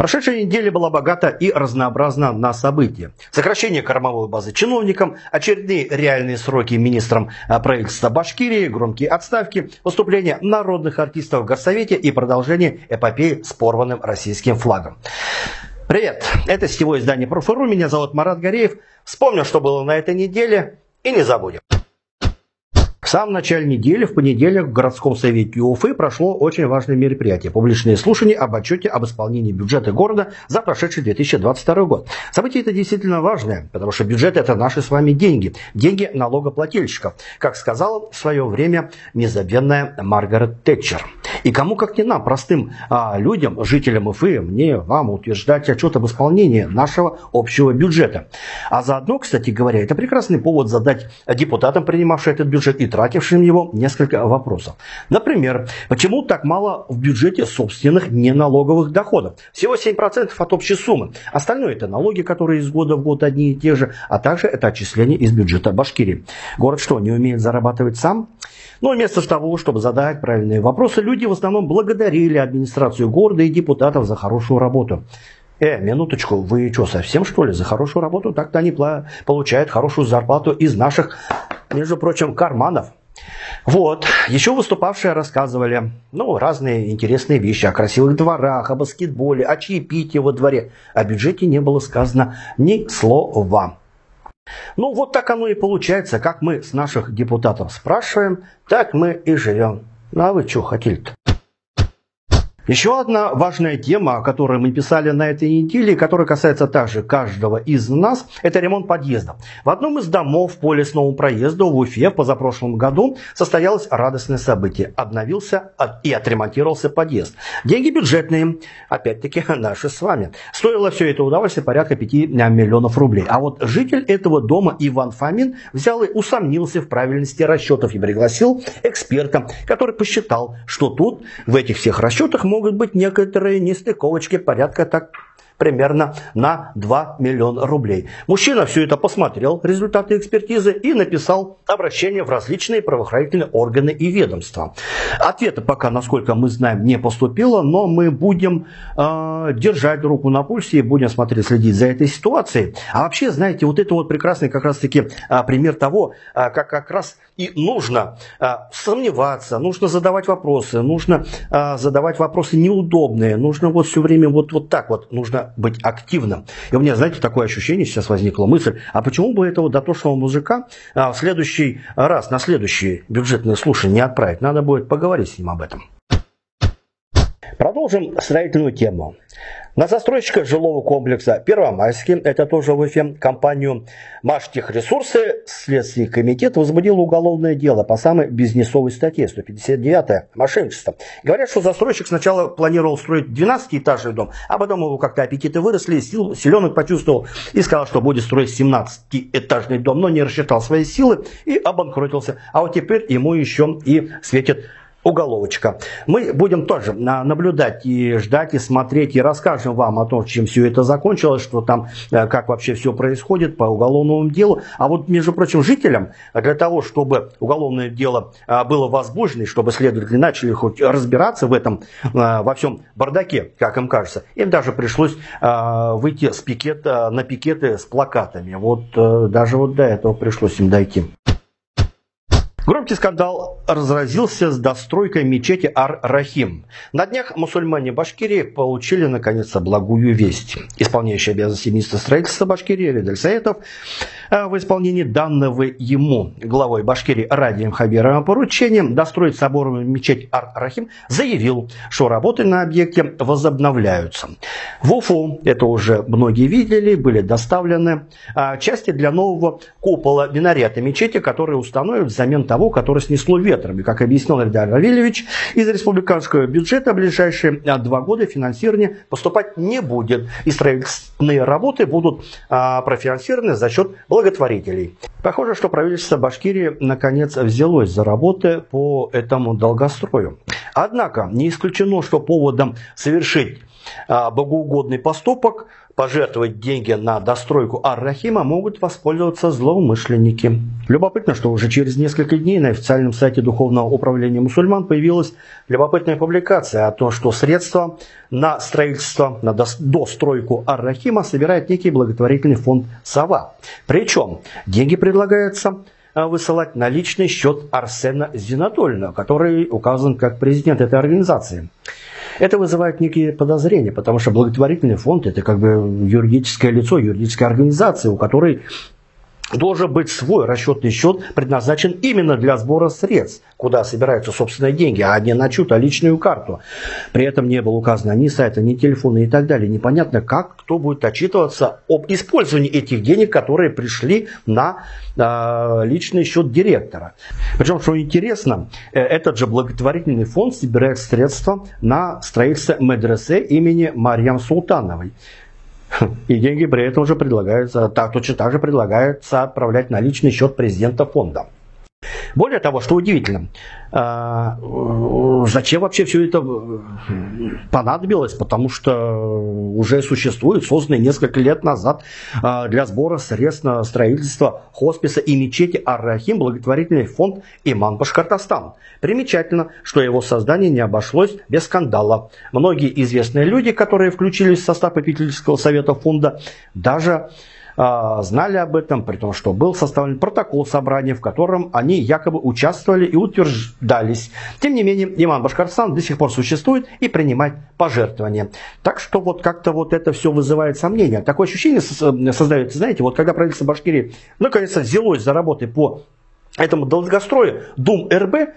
Прошедшая неделя была богата и разнообразна на события. Сокращение кормовой базы чиновникам, очередные реальные сроки министрам а, правительства Башкирии, громкие отставки, выступления народных артистов в Горсовете и продолжение эпопеи с порванным российским флагом. Привет, это сетевое издание Профуру, меня зовут Марат Гореев. Вспомнил, что было на этой неделе и не забудем. Самом начале недели, в понедельник, в городском совете Уфы прошло очень важное мероприятие – публичные слушания об отчете об исполнении бюджета города за прошедший 2022 год. Событие это действительно важное, потому что бюджет – это наши с вами деньги, деньги налогоплательщиков, как сказала в свое время незабвенная Маргарет Тэтчер. И кому, как не нам, простым а, людям, жителям Уфы, мне, вам утверждать отчет об исполнении нашего общего бюджета. А заодно, кстати говоря, это прекрасный повод задать депутатам, принимавшим этот бюджет, и потратившим его несколько вопросов. Например, почему так мало в бюджете собственных неналоговых доходов? Всего 7% от общей суммы. Остальное это налоги, которые из года в год одни и те же, а также это отчисления из бюджета Башкирии. Город что, не умеет зарабатывать сам? Но вместо того, чтобы задать правильные вопросы, люди в основном благодарили администрацию города и депутатов за хорошую работу. Э, минуточку, вы что, совсем что ли? За хорошую работу так-то они получают хорошую зарплату из наших между прочим, карманов. Вот, еще выступавшие рассказывали, ну, разные интересные вещи о красивых дворах, о баскетболе, о чаепитии во дворе. О бюджете не было сказано ни слова. Ну, вот так оно и получается. Как мы с наших депутатов спрашиваем, так мы и живем. Ну, а вы что хотели-то? Еще одна важная тема, о которой мы писали на этой неделе, которая касается также каждого из нас, это ремонт подъезда. В одном из домов по лесному проезду в Уфе позапрошлом году состоялось радостное событие. Обновился и отремонтировался подъезд. Деньги бюджетные, опять-таки наши с вами. Стоило все это удовольствие порядка 5 миллионов рублей. А вот житель этого дома Иван Фомин взял и усомнился в правильности расчетов и пригласил эксперта, который посчитал, что тут в этих всех расчетах могут могут быть некоторые нестыковочки порядка так примерно на 2 миллиона рублей. Мужчина все это посмотрел, результаты экспертизы, и написал обращение в различные правоохранительные органы и ведомства. Ответа пока, насколько мы знаем, не поступило, но мы будем э, держать руку на пульсе и будем смотреть, следить за этой ситуацией. А вообще, знаете, вот это вот прекрасный как раз-таки э, пример того, э, как как раз и нужно э, сомневаться, нужно задавать вопросы, нужно э, задавать вопросы неудобные, нужно вот все время вот, вот так вот, нужно быть активным. И у меня, знаете, такое ощущение сейчас возникла мысль, а почему бы этого дотошного мужика а, в следующий раз, на следующие бюджетные слушания не отправить? Надо будет поговорить с ним об этом. Продолжим строительную тему. На застройщика жилого комплекса Первомайский, это тоже в Уфе, компанию Маштехресурсы, Следственный комитет возбудил уголовное дело по самой бизнесовой статье 159 мошенничество. Говорят, что застройщик сначала планировал строить 12-этажный дом, а потом его как-то аппетиты выросли, сил, силенок почувствовал и сказал, что будет строить 17-этажный дом, но не рассчитал свои силы и обанкротился. А вот теперь ему еще и светит уголовочка. Мы будем тоже наблюдать и ждать, и смотреть, и расскажем вам о том, чем все это закончилось, что там, э, как вообще все происходит по уголовному делу. А вот, между прочим, жителям, для того, чтобы уголовное дело э, было возбуждено, чтобы следователи начали хоть разбираться в этом, э, во всем бардаке, как им кажется, им даже пришлось выйти с пикета, на пикеты с плакатами. Вот даже вот до этого пришлось им дойти. Громкий скандал разразился с достройкой мечети Ар-Рахим. На днях мусульмане Башкирии получили наконец-то благую весть. Исполняющий обязанности министра строительства Башкирии Редель Саетов а в исполнении данного ему главой Башкирии Радием Хабировым поручением достроить соборную мечеть Ар-Рахим заявил, что работы на объекте возобновляются. В Уфу, это уже многие видели, были доставлены а, части для нового купола минарета мечети, которые установят взамен того, того, которое снесло ветром. И, как объяснил Эльдар Равильевич, из республиканского бюджета в ближайшие а, два года финансирование поступать не будет. И строительные работы будут а, профинансированы за счет благотворителей. Похоже, что правительство Башкирии наконец взялось за работы по этому долгострою. Однако не исключено, что поводом совершить а, богоугодный поступок пожертвовать деньги на достройку Ар-Рахима могут воспользоваться злоумышленники. Любопытно, что уже через несколько дней на официальном сайте Духовного управления мусульман появилась любопытная публикация о том, что средства на строительство, на достройку Ар-Рахима собирает некий благотворительный фонд «Сова». Причем деньги предлагаются высылать на личный счет Арсена Зинатольна, который указан как президент этой организации. Это вызывает некие подозрения, потому что благотворительный фонд – это как бы юридическое лицо, юридическая организация, у которой должен быть свой расчетный счет, предназначен именно для сбора средств, куда собираются собственные деньги, а не на чью-то личную карту. При этом не было указано ни сайта, ни телефона и так далее. Непонятно, как кто будет отчитываться об использовании этих денег, которые пришли на э, личный счет директора. Причем, что интересно, э, этот же благотворительный фонд собирает средства на строительство медресе имени Марьям Султановой. И деньги при этом же предлагаются, так, точно так же предлагается отправлять на личный счет президента фонда. Более того, что удивительно, а, зачем вообще все это э, понадобилось? Потому что уже существует, созданный несколько лет назад а, для сбора средств на строительство хосписа и мечети Ар-Рахим благотворительный фонд «Иман Башкортостан». Примечательно, что его создание не обошлось без скандала. Многие известные люди, которые включились в состав попечительского совета фонда, даже знали об этом, при том, что был составлен протокол собрания, в котором они якобы участвовали и утверждались. Тем не менее, Иман Башкорстан до сих пор существует и принимает пожертвования. Так что вот как-то вот это все вызывает сомнения. Такое ощущение создается, знаете, вот когда правительство Башкирии наконец-то взялось за работы по этому долгострою Дум РБ,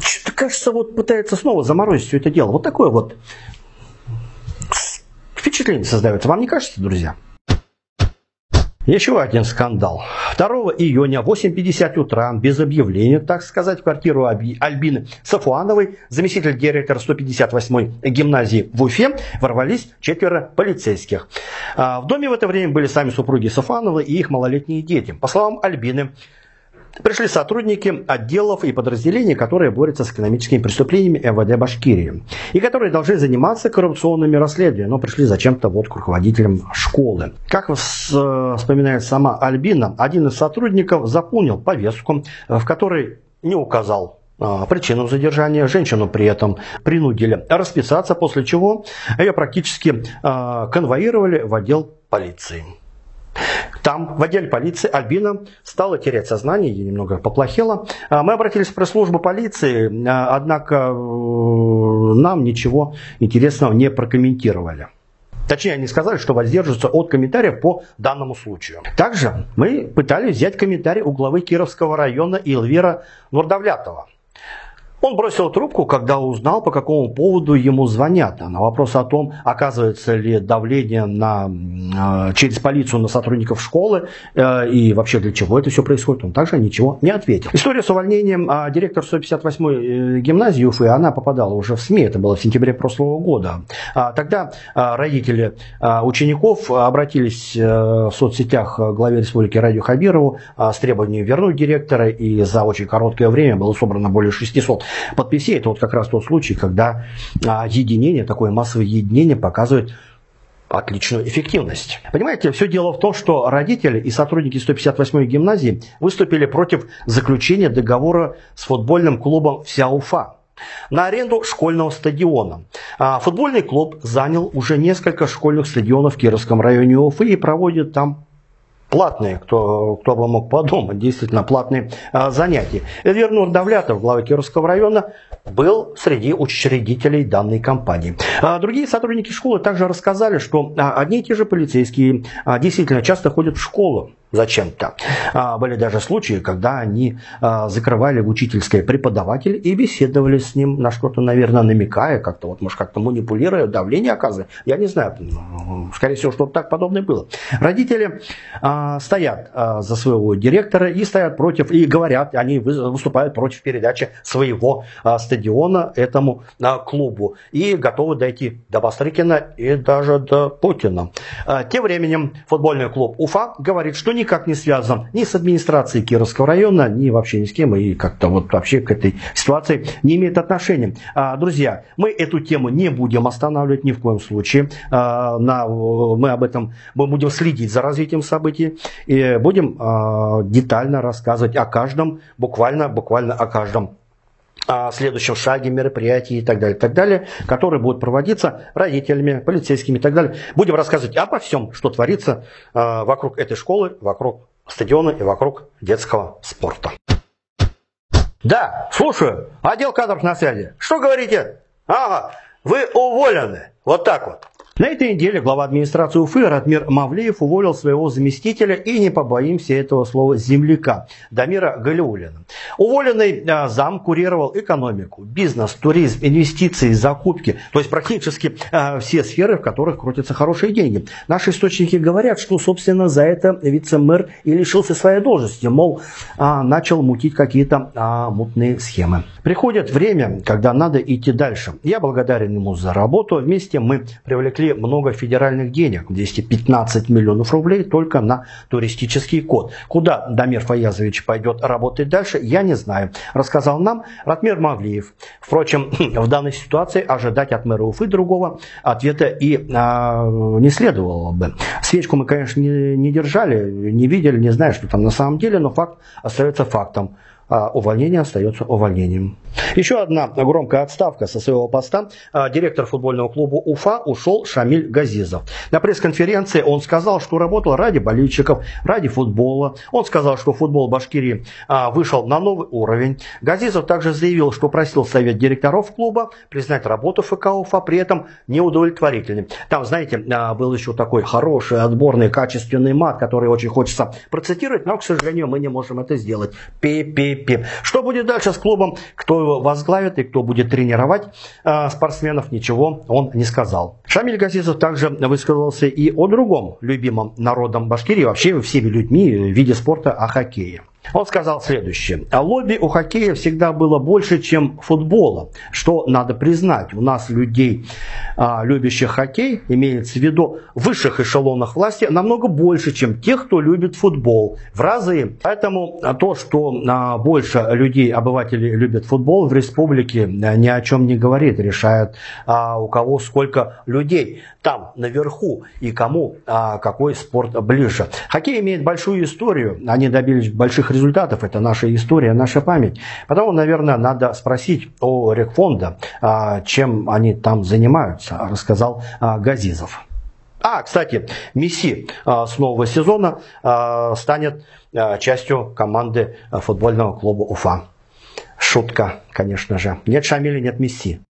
что-то, кажется, вот пытается снова заморозить все это дело. Вот такое вот впечатление создается. Вам не кажется, друзья? Еще один скандал. 2 июня в 8.50 утра, без объявления, так сказать, в квартиру Альбины Сафуановой, заместитель директора 158-й гимназии в Уфе, ворвались четверо полицейских. А, в доме в это время были сами супруги Сафановы и их малолетние дети. По словам Альбины, Пришли сотрудники отделов и подразделений, которые борются с экономическими преступлениями МВД Башкирии. И которые должны заниматься коррупционными расследованиями, но пришли зачем-то вот к руководителям школы. Как вспоминает сама Альбина, один из сотрудников заполнил повестку, в которой не указал а, причину задержания. Женщину при этом принудили расписаться, после чего ее практически конвоировали в отдел полиции. Там, в отделе полиции, Альбина стала терять сознание, ей немного поплохело. А, мы обратились в пресс-службу полиции, а, однако э, нам ничего интересного не прокомментировали. Точнее, они сказали, что воздерживаются от комментариев по данному случаю. Также мы пытались взять комментарий у главы Кировского района Илвира Нурдавлятова. Он бросил трубку, когда узнал, по какому поводу ему звонят. На вопрос о том, оказывается ли давление на, э, через полицию на сотрудников школы э, и вообще для чего это все происходит, он также ничего не ответил. История с увольнением а, директора 158-й э, гимназии Уфы, она попадала уже в СМИ, это было в сентябре прошлого года. А, тогда а, родители учеников обратились в соцсетях главе республики Радио Хабирову с требованием вернуть директора, и за очень короткое время было собрано более 600 подписей. Это вот как раз тот случай, когда а, единение, такое массовое единение показывает отличную эффективность. Понимаете, все дело в том, что родители и сотрудники 158-й гимназии выступили против заключения договора с футбольным клубом «Вся Уфа» на аренду школьного стадиона. А футбольный клуб занял уже несколько школьных стадионов в Кировском районе Уфы и проводит там платные, кто, кто бы мог подумать, действительно платные а, занятия. Эльвир Давлятов, глава Кировского района, был среди учредителей данной компании. А другие сотрудники школы также рассказали, что а, одни и те же полицейские а, действительно часто ходят в школу зачем-то. А, были даже случаи, когда они а, закрывали в учительской преподаватель и беседовали с ним, на что-то, наверное, намекая, как-то, вот, может, как-то манипулируя, давление оказывая. Я не знаю, скорее всего, что-то так подобное было. Родители а, стоят за своего директора и стоят против, и говорят, они выступают против передачи своего стадиона этому клубу и готовы дойти до Бастрыкина и даже до Путина. Тем временем футбольный клуб Уфа говорит, что не никак не связан ни с администрацией Кировского района, ни вообще ни с кем, и как-то вот вообще к этой ситуации не имеет отношения. А, друзья, мы эту тему не будем останавливать ни в коем случае. А, на, мы об этом мы будем следить за развитием событий и будем а, детально рассказывать о каждом, буквально, буквально о каждом о следующем шаге мероприятий и так далее, и так далее, которые будут проводиться родителями, полицейскими и так далее. Будем рассказывать обо всем, что творится э, вокруг этой школы, вокруг стадиона и вокруг детского спорта. Да, слушаю. Отдел кадров на связи. Что говорите? Ага, вы уволены. Вот так вот. На этой неделе глава администрации Уфы Ратмир Мавлеев уволил своего заместителя и, не побоимся этого слова, земляка Дамира Галиулина. Уволенный а, зам курировал экономику, бизнес, туризм, инвестиции, закупки, то есть практически а, все сферы, в которых крутятся хорошие деньги. Наши источники говорят, что, собственно, за это вице-мэр и лишился своей должности, мол, а, начал мутить какие-то мутные схемы. Приходит время, когда надо идти дальше. Я благодарен ему за работу. Вместе мы привлекли много федеральных денег, 215 миллионов рублей только на туристический код. Куда Дамир Фаязович пойдет работать дальше, я не знаю. Рассказал нам Ратмир Мавлиев. Впрочем, в данной ситуации ожидать от мэра Уфы другого ответа и а, не следовало бы. Свечку мы, конечно, не, не держали, не видели, не знаю, что там на самом деле, но факт остается фактом а увольнение остается увольнением. Еще одна громкая отставка со своего поста. А, директор футбольного клуба Уфа ушел Шамиль Газизов. На пресс-конференции он сказал, что работал ради болельщиков, ради футбола. Он сказал, что футбол Башкирии а, вышел на новый уровень. Газизов также заявил, что просил совет директоров клуба признать работу ФК Уфа при этом неудовлетворительной. Там, знаете, а, был еще такой хороший, отборный, качественный мат, который очень хочется процитировать, но, к сожалению, мы не можем это сделать. Пи-пи Пип. Что будет дальше с клубом, кто возглавит и кто будет тренировать э, спортсменов, ничего он не сказал. Шамиль Газизов также высказался и о другом любимом народом Башкирии, вообще всеми людьми в виде спорта, о хоккее. Он сказал следующее. Лобби у хоккея всегда было больше, чем футбола, что надо признать. У нас людей, а, любящих хоккей, имеется в виду в высших эшелонах власти, намного больше, чем тех, кто любит футбол. В разы. Поэтому то, что а, больше людей, обывателей любят футбол в республике, ни о чем не говорит. Решает а, у кого сколько людей там наверху и кому какой спорт ближе. Хоккей имеет большую историю. Они добились больших результатов. Это наша история, наша память. Потом, наверное, надо спросить о Рекфонда, а, чем они там занимаются, рассказал а, Газизов. А, кстати, Месси а, с нового сезона станет частью команды футбольного клуба Уфа. Шутка, конечно же. Нет Шамиля, нет Месси.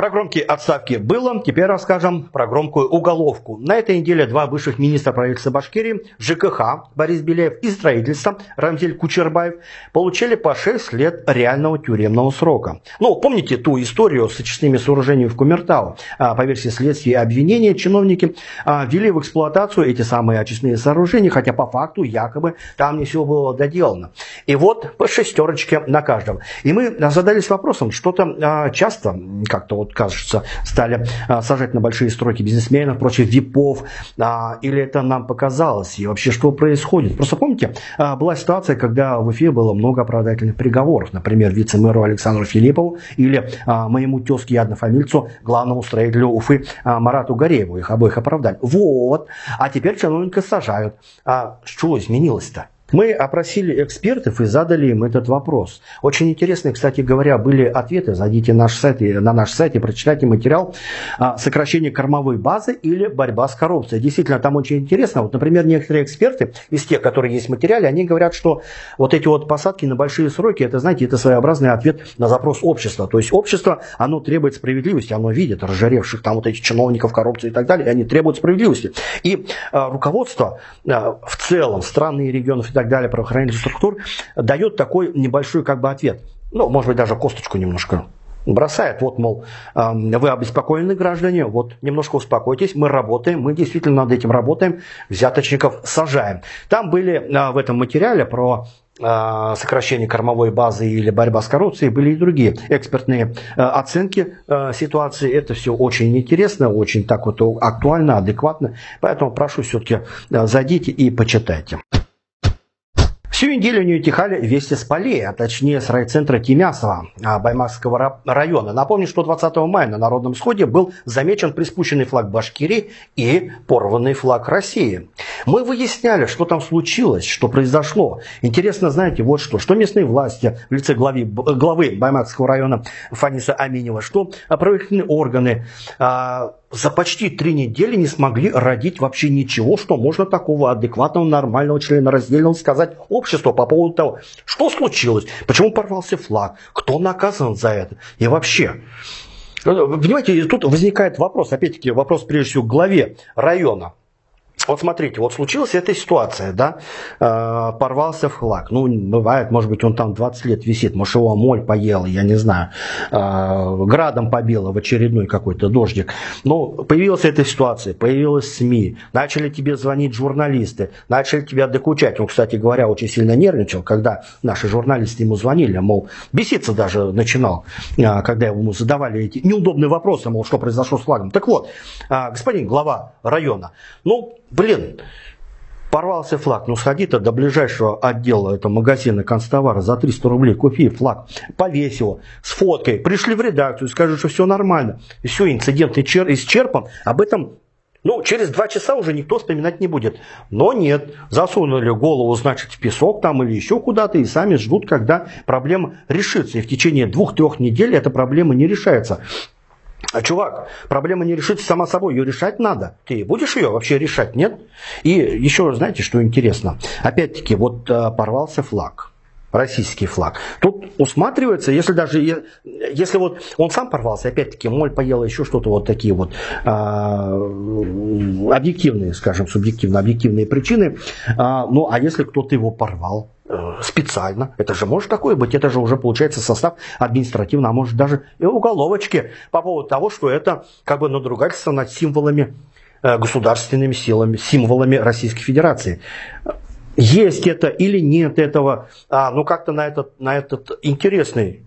Про громкие отставки было, теперь расскажем про громкую уголовку. На этой неделе два бывших министра правительства Башкирии, ЖКХ Борис Беляев и строительства Рамзель Кучербаев получили по 6 лет реального тюремного срока. Ну, помните ту историю с очистными сооружениями в Кумертау? А, по версии следствия и обвинения чиновники а, ввели в эксплуатацию эти самые очистные сооружения, хотя по факту якобы там не все было доделано. И вот по шестерочке на каждом. И мы задались вопросом, что-то а, часто как-то вот кажется, стали а, сажать на большие строки бизнесменов, прочих випов, а, или это нам показалось, и вообще что происходит. Просто помните, а, была ситуация, когда в Уфе было много оправдательных приговоров, например, вице-мэру Александру Филиппову или моему тезке и однофамильцу, главному строителю Уфы Марату Горееву, их обоих оправдали. Вот, а теперь чиновника сажают. А что изменилось-то? Мы опросили экспертов и задали им этот вопрос. Очень интересные, кстати говоря, были ответы. Зайдите на наш сайт, на наш сайт и прочитайте материал а, «Сокращение кормовой базы или борьба с коррупцией». Действительно, там очень интересно. Вот, например, некоторые эксперты из тех, которые есть в материале, они говорят, что вот эти вот посадки на большие сроки, это, знаете, это своеобразный ответ на запрос общества. То есть общество, оно требует справедливости, оно видит разжаревших там вот этих чиновников коррупции и так далее, и они требуют справедливости. И а, руководство а, в целом страны и регионов и так далее, правоохранительных структур, дает такой небольшой как бы ответ. Ну, может быть, даже косточку немножко бросает. Вот, мол, вы обеспокоены, граждане, вот немножко успокойтесь, мы работаем, мы действительно над этим работаем, взяточников сажаем. Там были а, в этом материале про а, сокращение кормовой базы или борьба с коррупцией, были и другие экспертные а, оценки ситуации. Это все очень интересно, очень так вот актуально, адекватно. Поэтому прошу все-таки зайдите и почитайте. Всю неделю не утихали вести с полей, а точнее с райцентра Тимясова Баймакского района. Напомню, что 20 мая на Народном сходе был замечен приспущенный флаг Башкирии и порванный флаг России. Мы выясняли, что там случилось, что произошло. Интересно, знаете, вот что. Что местные власти в лице главы, главы Баймакского района Фаниса Аминева, что правительственные органы а, за почти три недели не смогли родить вообще ничего, что можно такого адекватного, нормального члена раздельного сказать обществу по поводу того, что случилось, почему порвался флаг, кто наказан за это и вообще. Понимаете, тут возникает вопрос, опять-таки вопрос прежде всего к главе района. Вот смотрите, вот случилась эта ситуация, да, э, порвался флаг. Ну, бывает, может быть, он там 20 лет висит, может, его моль поела, я не знаю, э, градом побила в очередной какой-то дождик. Но появилась эта ситуация, появилась СМИ, начали тебе звонить журналисты, начали тебя докучать. Он, кстати говоря, очень сильно нервничал, когда наши журналисты ему звонили, мол, беситься даже начинал, э, когда ему задавали эти неудобные вопросы, мол, что произошло с флагом. Так вот, э, господин глава района, ну, Блин, порвался флаг, ну сходи-то до ближайшего отдела этого магазина констовара за 300 рублей, купи флаг, повесь его, с фоткой, пришли в редакцию, скажи, что все нормально, и все, инцидент исчерпан, об этом ну, через два часа уже никто вспоминать не будет. Но нет, засунули голову, значит, в песок там или еще куда-то, и сами ждут, когда проблема решится. И в течение двух-трех недель эта проблема не решается. А, чувак, проблема не решится сама собой, ее решать надо. Ты будешь ее вообще решать, нет? И еще, знаете, что интересно? Опять-таки, вот э, порвался флаг российский флаг. Тут усматривается, если даже, если вот он сам порвался, опять-таки, моль поела еще что-то вот такие вот а, объективные, скажем, субъективно объективные причины, а, ну а если кто-то его порвал, Э, специально. Это же может такое быть. Это же уже получается состав административно, а может даже и уголовочки по поводу того, что это как бы надругательство над символами э, государственными силами, символами Российской Федерации. Есть это или нет этого, а, ну как-то на этот, на этот интересный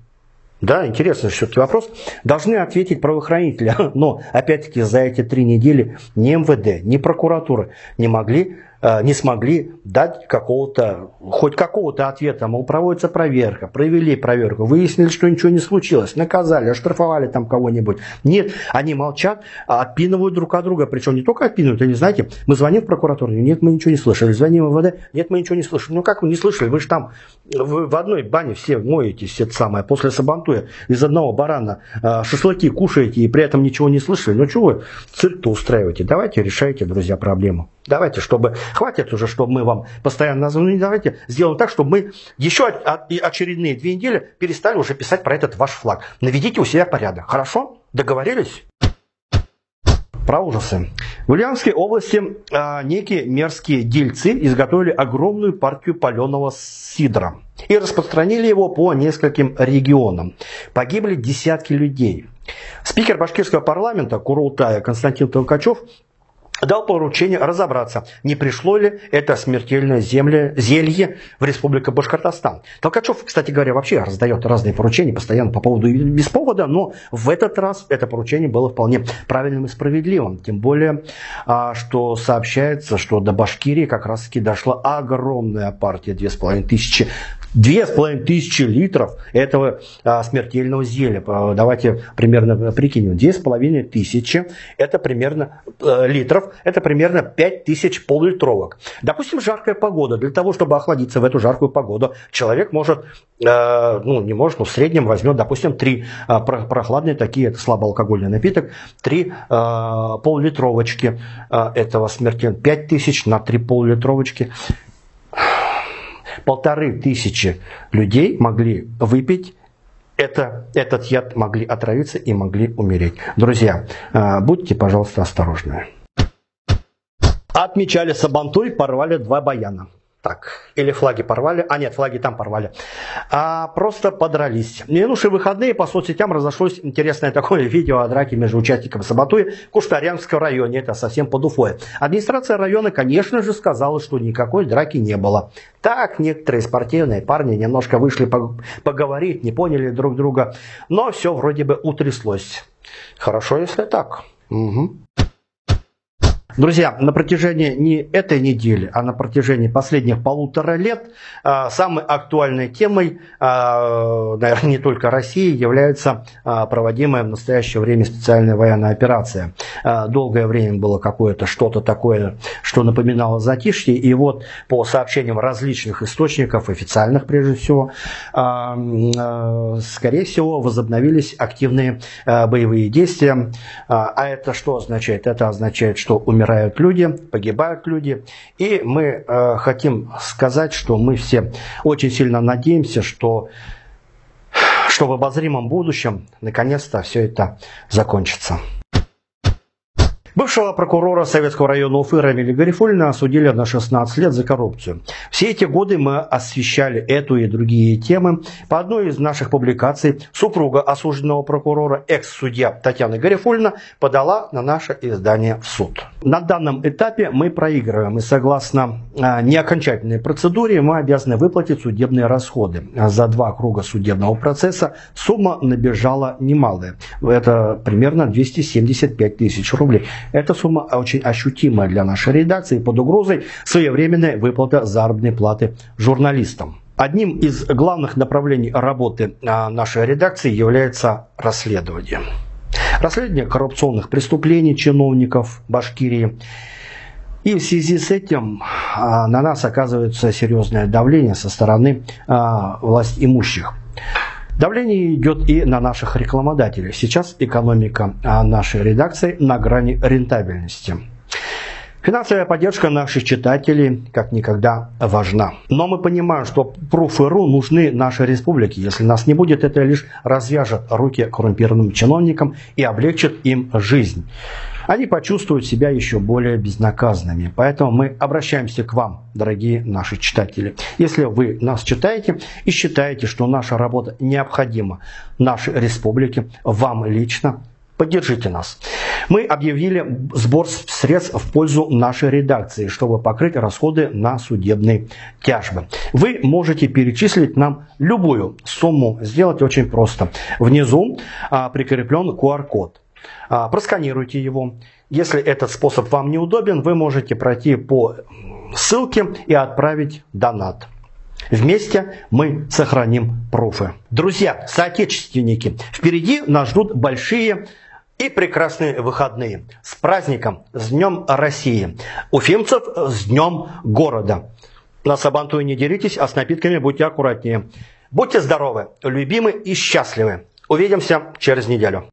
да, интересный все-таки вопрос. Должны ответить правоохранители. Но, опять-таки, за эти три недели ни МВД, ни прокуратура не могли не смогли дать какого-то, хоть какого-то ответа, мол, проводится проверка, провели проверку, выяснили, что ничего не случилось, наказали, оштрафовали там кого-нибудь. Нет, они молчат, а отпинывают друг от друга, причем не только отпинывают, они, знаете, мы звоним в прокуратуру, нет, мы ничего не слышали, звоним в МВД, нет, мы ничего не слышали. Ну как вы не слышали, вы же там вы в одной бане все моетесь, это самое, после Сабантуя из одного барана э, шашлыки кушаете и при этом ничего не слышали. Ну чего вы цирк-то устраиваете? Давайте решайте, друзья, проблему. Давайте, чтобы... Хватит уже, чтобы мы вам постоянно назвали. Давайте сделаем так, чтобы мы еще очередные две недели перестали уже писать про этот ваш флаг. Наведите у себя порядок. Хорошо? Договорились? Про ужасы. В Ульяновской области а, некие мерзкие дельцы изготовили огромную партию паленого сидра и распространили его по нескольким регионам. Погибли десятки людей. Спикер башкирского парламента Курултая Константин Толкачев дал поручение разобраться, не пришло ли это смертельное земле, зелье в Республику Башкортостан. Толкачев, кстати говоря, вообще раздает разные поручения постоянно по поводу и без повода, но в этот раз это поручение было вполне правильным и справедливым. Тем более, а, что сообщается, что до Башкирии как раз-таки дошла огромная партия, 2500 Две с половиной тысячи литров этого а, смертельного зелья. Давайте примерно прикинем. Две с половиной тысячи это примерно э, литров, это примерно пять тысяч полулитровок. Допустим, жаркая погода. Для того, чтобы охладиться в эту жаркую погоду, человек может, э, ну не может, но в среднем возьмет, допустим, три э, прохладные такие, это слабоалкогольный напиток, три э, полулитровочки э, этого смертельного. Пять тысяч на три полулитровочки полторы тысячи людей могли выпить это, этот яд, могли отравиться и могли умереть. Друзья, э, будьте, пожалуйста, осторожны. Отмечали Сабантуй, порвали два баяна. так, или флаги порвали, а нет, флаги там порвали, а просто подрались. В минувшие выходные по соцсетям разошлось интересное такое видео о драке между участниками Сабатуи в Куштарянском районе, это совсем под Уфой. Администрация района, конечно же, сказала, что никакой драки не было. Так, некоторые спортивные парни немножко вышли поговорить, не поняли друг друга, но все вроде бы утряслось. Хорошо, если так. Угу. Друзья, на протяжении не этой недели, а на протяжении последних полутора лет а, самой актуальной темой, а, наверное, не только России, является а, проводимая в настоящее время специальная военная операция. Долгое время было какое-то что-то такое, что напоминало затишье, и вот по сообщениям различных источников, официальных прежде всего, скорее всего, возобновились активные боевые действия. А это что означает? Это означает, что умер умирают люди, погибают люди. И мы э, хотим сказать, что мы все очень сильно надеемся, что, что в обозримом будущем наконец-то все это закончится. Бывшего прокурора Советского района Уфы Рамиля Гарифулина осудили на 16 лет за коррупцию. Все эти годы мы освещали эту и другие темы. По одной из наших публикаций супруга осужденного прокурора, экс-судья Татьяна Гарифульна, подала на наше издание в суд. На данном этапе мы проигрываем, и согласно а, неокончательной процедуре мы обязаны выплатить судебные расходы. За два круга судебного процесса сумма набежала немалая. Это примерно 275 тысяч рублей. Эта сумма очень ощутимая для нашей редакции под угрозой своевременной выплаты заработной платы журналистам. Одним из главных направлений работы а, нашей редакции является расследование. Расследование коррупционных преступлений чиновников Башкирии. И в связи с этим а, на нас оказывается серьезное давление со стороны а, власть имущих. Давление идет и на наших рекламодателей. Сейчас экономика а, нашей редакции на грани рентабельности. Финансовая поддержка наших читателей как никогда важна. Но мы понимаем, что Proof.ru нужны нашей республике. Если нас не будет, это лишь развяжет руки коррумпированным чиновникам и облегчит им жизнь они почувствуют себя еще более безнаказанными. Поэтому мы обращаемся к вам, дорогие наши читатели. Если вы нас читаете и считаете, что наша работа необходима нашей республике, вам лично, Поддержите нас. Мы объявили сбор средств в пользу нашей редакции, чтобы покрыть расходы на судебные тяжбы. Вы можете перечислить нам любую сумму. Сделать очень просто. Внизу а, прикреплен QR-код. А, просканируйте его. Если этот способ вам не удобен, вы можете пройти по ссылке и отправить донат. Вместе мы сохраним пруфы. Друзья, соотечественники, впереди нас ждут большие и прекрасные выходные. С праздником, с Днем России. Уфимцев с Днем Города. На Сабантуе не делитесь, а с напитками будьте аккуратнее. Будьте здоровы, любимы и счастливы. Увидимся через неделю.